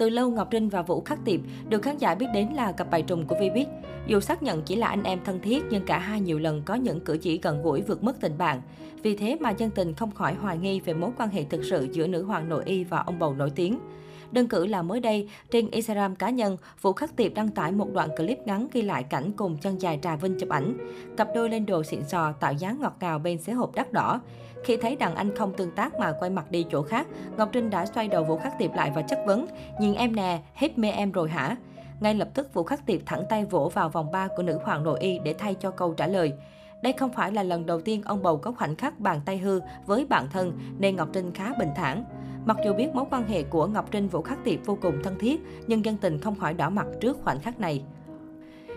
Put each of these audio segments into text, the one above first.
Từ lâu Ngọc Trinh và Vũ Khắc Tiệp được khán giả biết đến là cặp bài trùng của Vbiz. Dù xác nhận chỉ là anh em thân thiết, nhưng cả hai nhiều lần có những cử chỉ gần gũi vượt mức tình bạn. Vì thế mà dân tình không khỏi hoài nghi về mối quan hệ thực sự giữa nữ hoàng nội y và ông bầu nổi tiếng. Đơn cử là mới đây, trên Instagram cá nhân, Vũ Khắc Tiệp đăng tải một đoạn clip ngắn ghi lại cảnh cùng chân dài Trà Vinh chụp ảnh. Cặp đôi lên đồ xịn sò, tạo dáng ngọt ngào bên xế hộp đắt đỏ. Khi thấy đàn anh không tương tác mà quay mặt đi chỗ khác, Ngọc Trinh đã xoay đầu Vũ Khắc Tiệp lại và chất vấn, nhìn em nè, hết mê em rồi hả? Ngay lập tức Vũ Khắc Tiệp thẳng tay vỗ vào vòng ba của nữ hoàng nội y để thay cho câu trả lời. Đây không phải là lần đầu tiên ông bầu có khoảnh khắc bàn tay hư với bạn thân nên Ngọc Trinh khá bình thản. Mặc dù biết mối quan hệ của Ngọc Trinh Vũ Khắc Tiệp vô cùng thân thiết, nhưng dân tình không khỏi đỏ mặt trước khoảnh khắc này.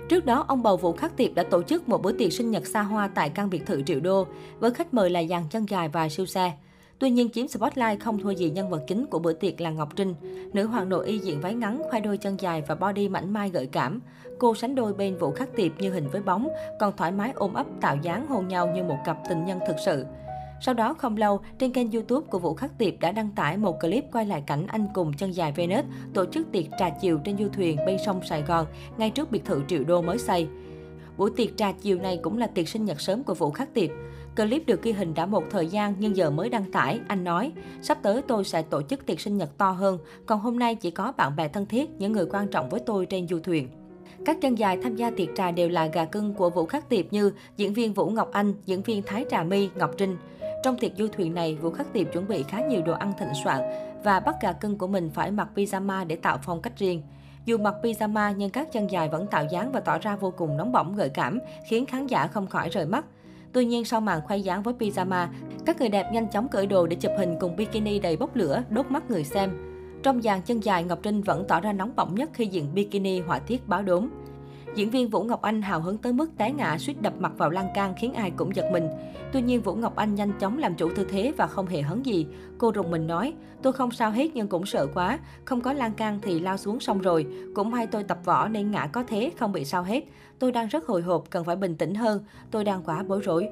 Trước đó, ông bầu Vũ Khắc Tiệp đã tổ chức một bữa tiệc sinh nhật xa hoa tại căn biệt thự triệu đô, với khách mời là dàn chân dài và siêu xe. Tuy nhiên, chiếm spotlight không thua gì nhân vật chính của bữa tiệc là Ngọc Trinh. Nữ hoàng nội y diện váy ngắn, khoai đôi chân dài và body mảnh mai gợi cảm. Cô sánh đôi bên Vũ Khắc Tiệp như hình với bóng, còn thoải mái ôm ấp tạo dáng hôn nhau như một cặp tình nhân thực sự. Sau đó không lâu, trên kênh YouTube của Vũ Khắc Tiệp đã đăng tải một clip quay lại cảnh anh cùng chân dài Venus tổ chức tiệc trà chiều trên du thuyền bên sông Sài Gòn, ngay trước biệt thự triệu đô mới xây. Buổi tiệc trà chiều này cũng là tiệc sinh nhật sớm của Vũ Khắc Tiệp. Clip được ghi hình đã một thời gian nhưng giờ mới đăng tải. Anh nói, sắp tới tôi sẽ tổ chức tiệc sinh nhật to hơn, còn hôm nay chỉ có bạn bè thân thiết, những người quan trọng với tôi trên du thuyền. Các chân dài tham gia tiệc trà đều là gà cưng của Vũ Khắc Tiệp như diễn viên Vũ Ngọc Anh, diễn viên Thái Trà My, Ngọc Trinh. Trong tiệc du thuyền này, Vũ Khắc Tiệp chuẩn bị khá nhiều đồ ăn thịnh soạn và bắt gà cưng của mình phải mặc pyjama để tạo phong cách riêng. Dù mặc pyjama nhưng các chân dài vẫn tạo dáng và tỏ ra vô cùng nóng bỏng gợi cảm, khiến khán giả không khỏi rời mắt. Tuy nhiên sau màn khoe dáng với pyjama, các người đẹp nhanh chóng cởi đồ để chụp hình cùng bikini đầy bốc lửa, đốt mắt người xem. Trong dàn chân dài, Ngọc Trinh vẫn tỏ ra nóng bỏng nhất khi diện bikini họa tiết báo đốm. Diễn viên Vũ Ngọc Anh hào hứng tới mức té ngã suýt đập mặt vào lan can khiến ai cũng giật mình. Tuy nhiên Vũ Ngọc Anh nhanh chóng làm chủ tư thế và không hề hấn gì. Cô rùng mình nói, tôi không sao hết nhưng cũng sợ quá. Không có lan can thì lao xuống xong rồi. Cũng may tôi tập võ nên ngã có thế, không bị sao hết. Tôi đang rất hồi hộp, cần phải bình tĩnh hơn. Tôi đang quá bối rối.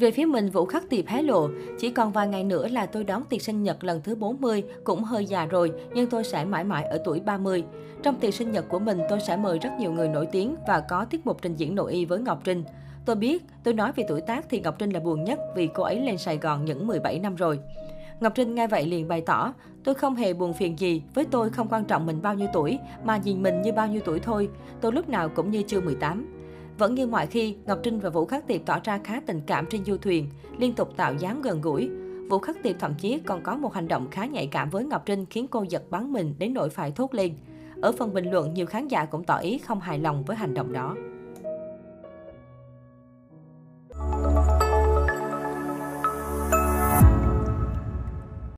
Về phía mình, Vũ Khắc Tiệp hé lộ, chỉ còn vài ngày nữa là tôi đón tiệc sinh nhật lần thứ 40, cũng hơi già rồi, nhưng tôi sẽ mãi mãi ở tuổi 30. Trong tiệc sinh nhật của mình, tôi sẽ mời rất nhiều người nổi tiếng và có tiết mục trình diễn nội y với Ngọc Trinh. Tôi biết, tôi nói về tuổi tác thì Ngọc Trinh là buồn nhất vì cô ấy lên Sài Gòn những 17 năm rồi. Ngọc Trinh nghe vậy liền bày tỏ, tôi không hề buồn phiền gì, với tôi không quan trọng mình bao nhiêu tuổi, mà nhìn mình như bao nhiêu tuổi thôi, tôi lúc nào cũng như chưa 18. Vẫn như mọi khi, Ngọc Trinh và Vũ Khắc Tiệp tỏ ra khá tình cảm trên du thuyền, liên tục tạo dáng gần gũi. Vũ Khắc Tiệp thậm chí còn có một hành động khá nhạy cảm với Ngọc Trinh khiến cô giật bắn mình đến nỗi phải thốt lên. Ở phần bình luận, nhiều khán giả cũng tỏ ý không hài lòng với hành động đó.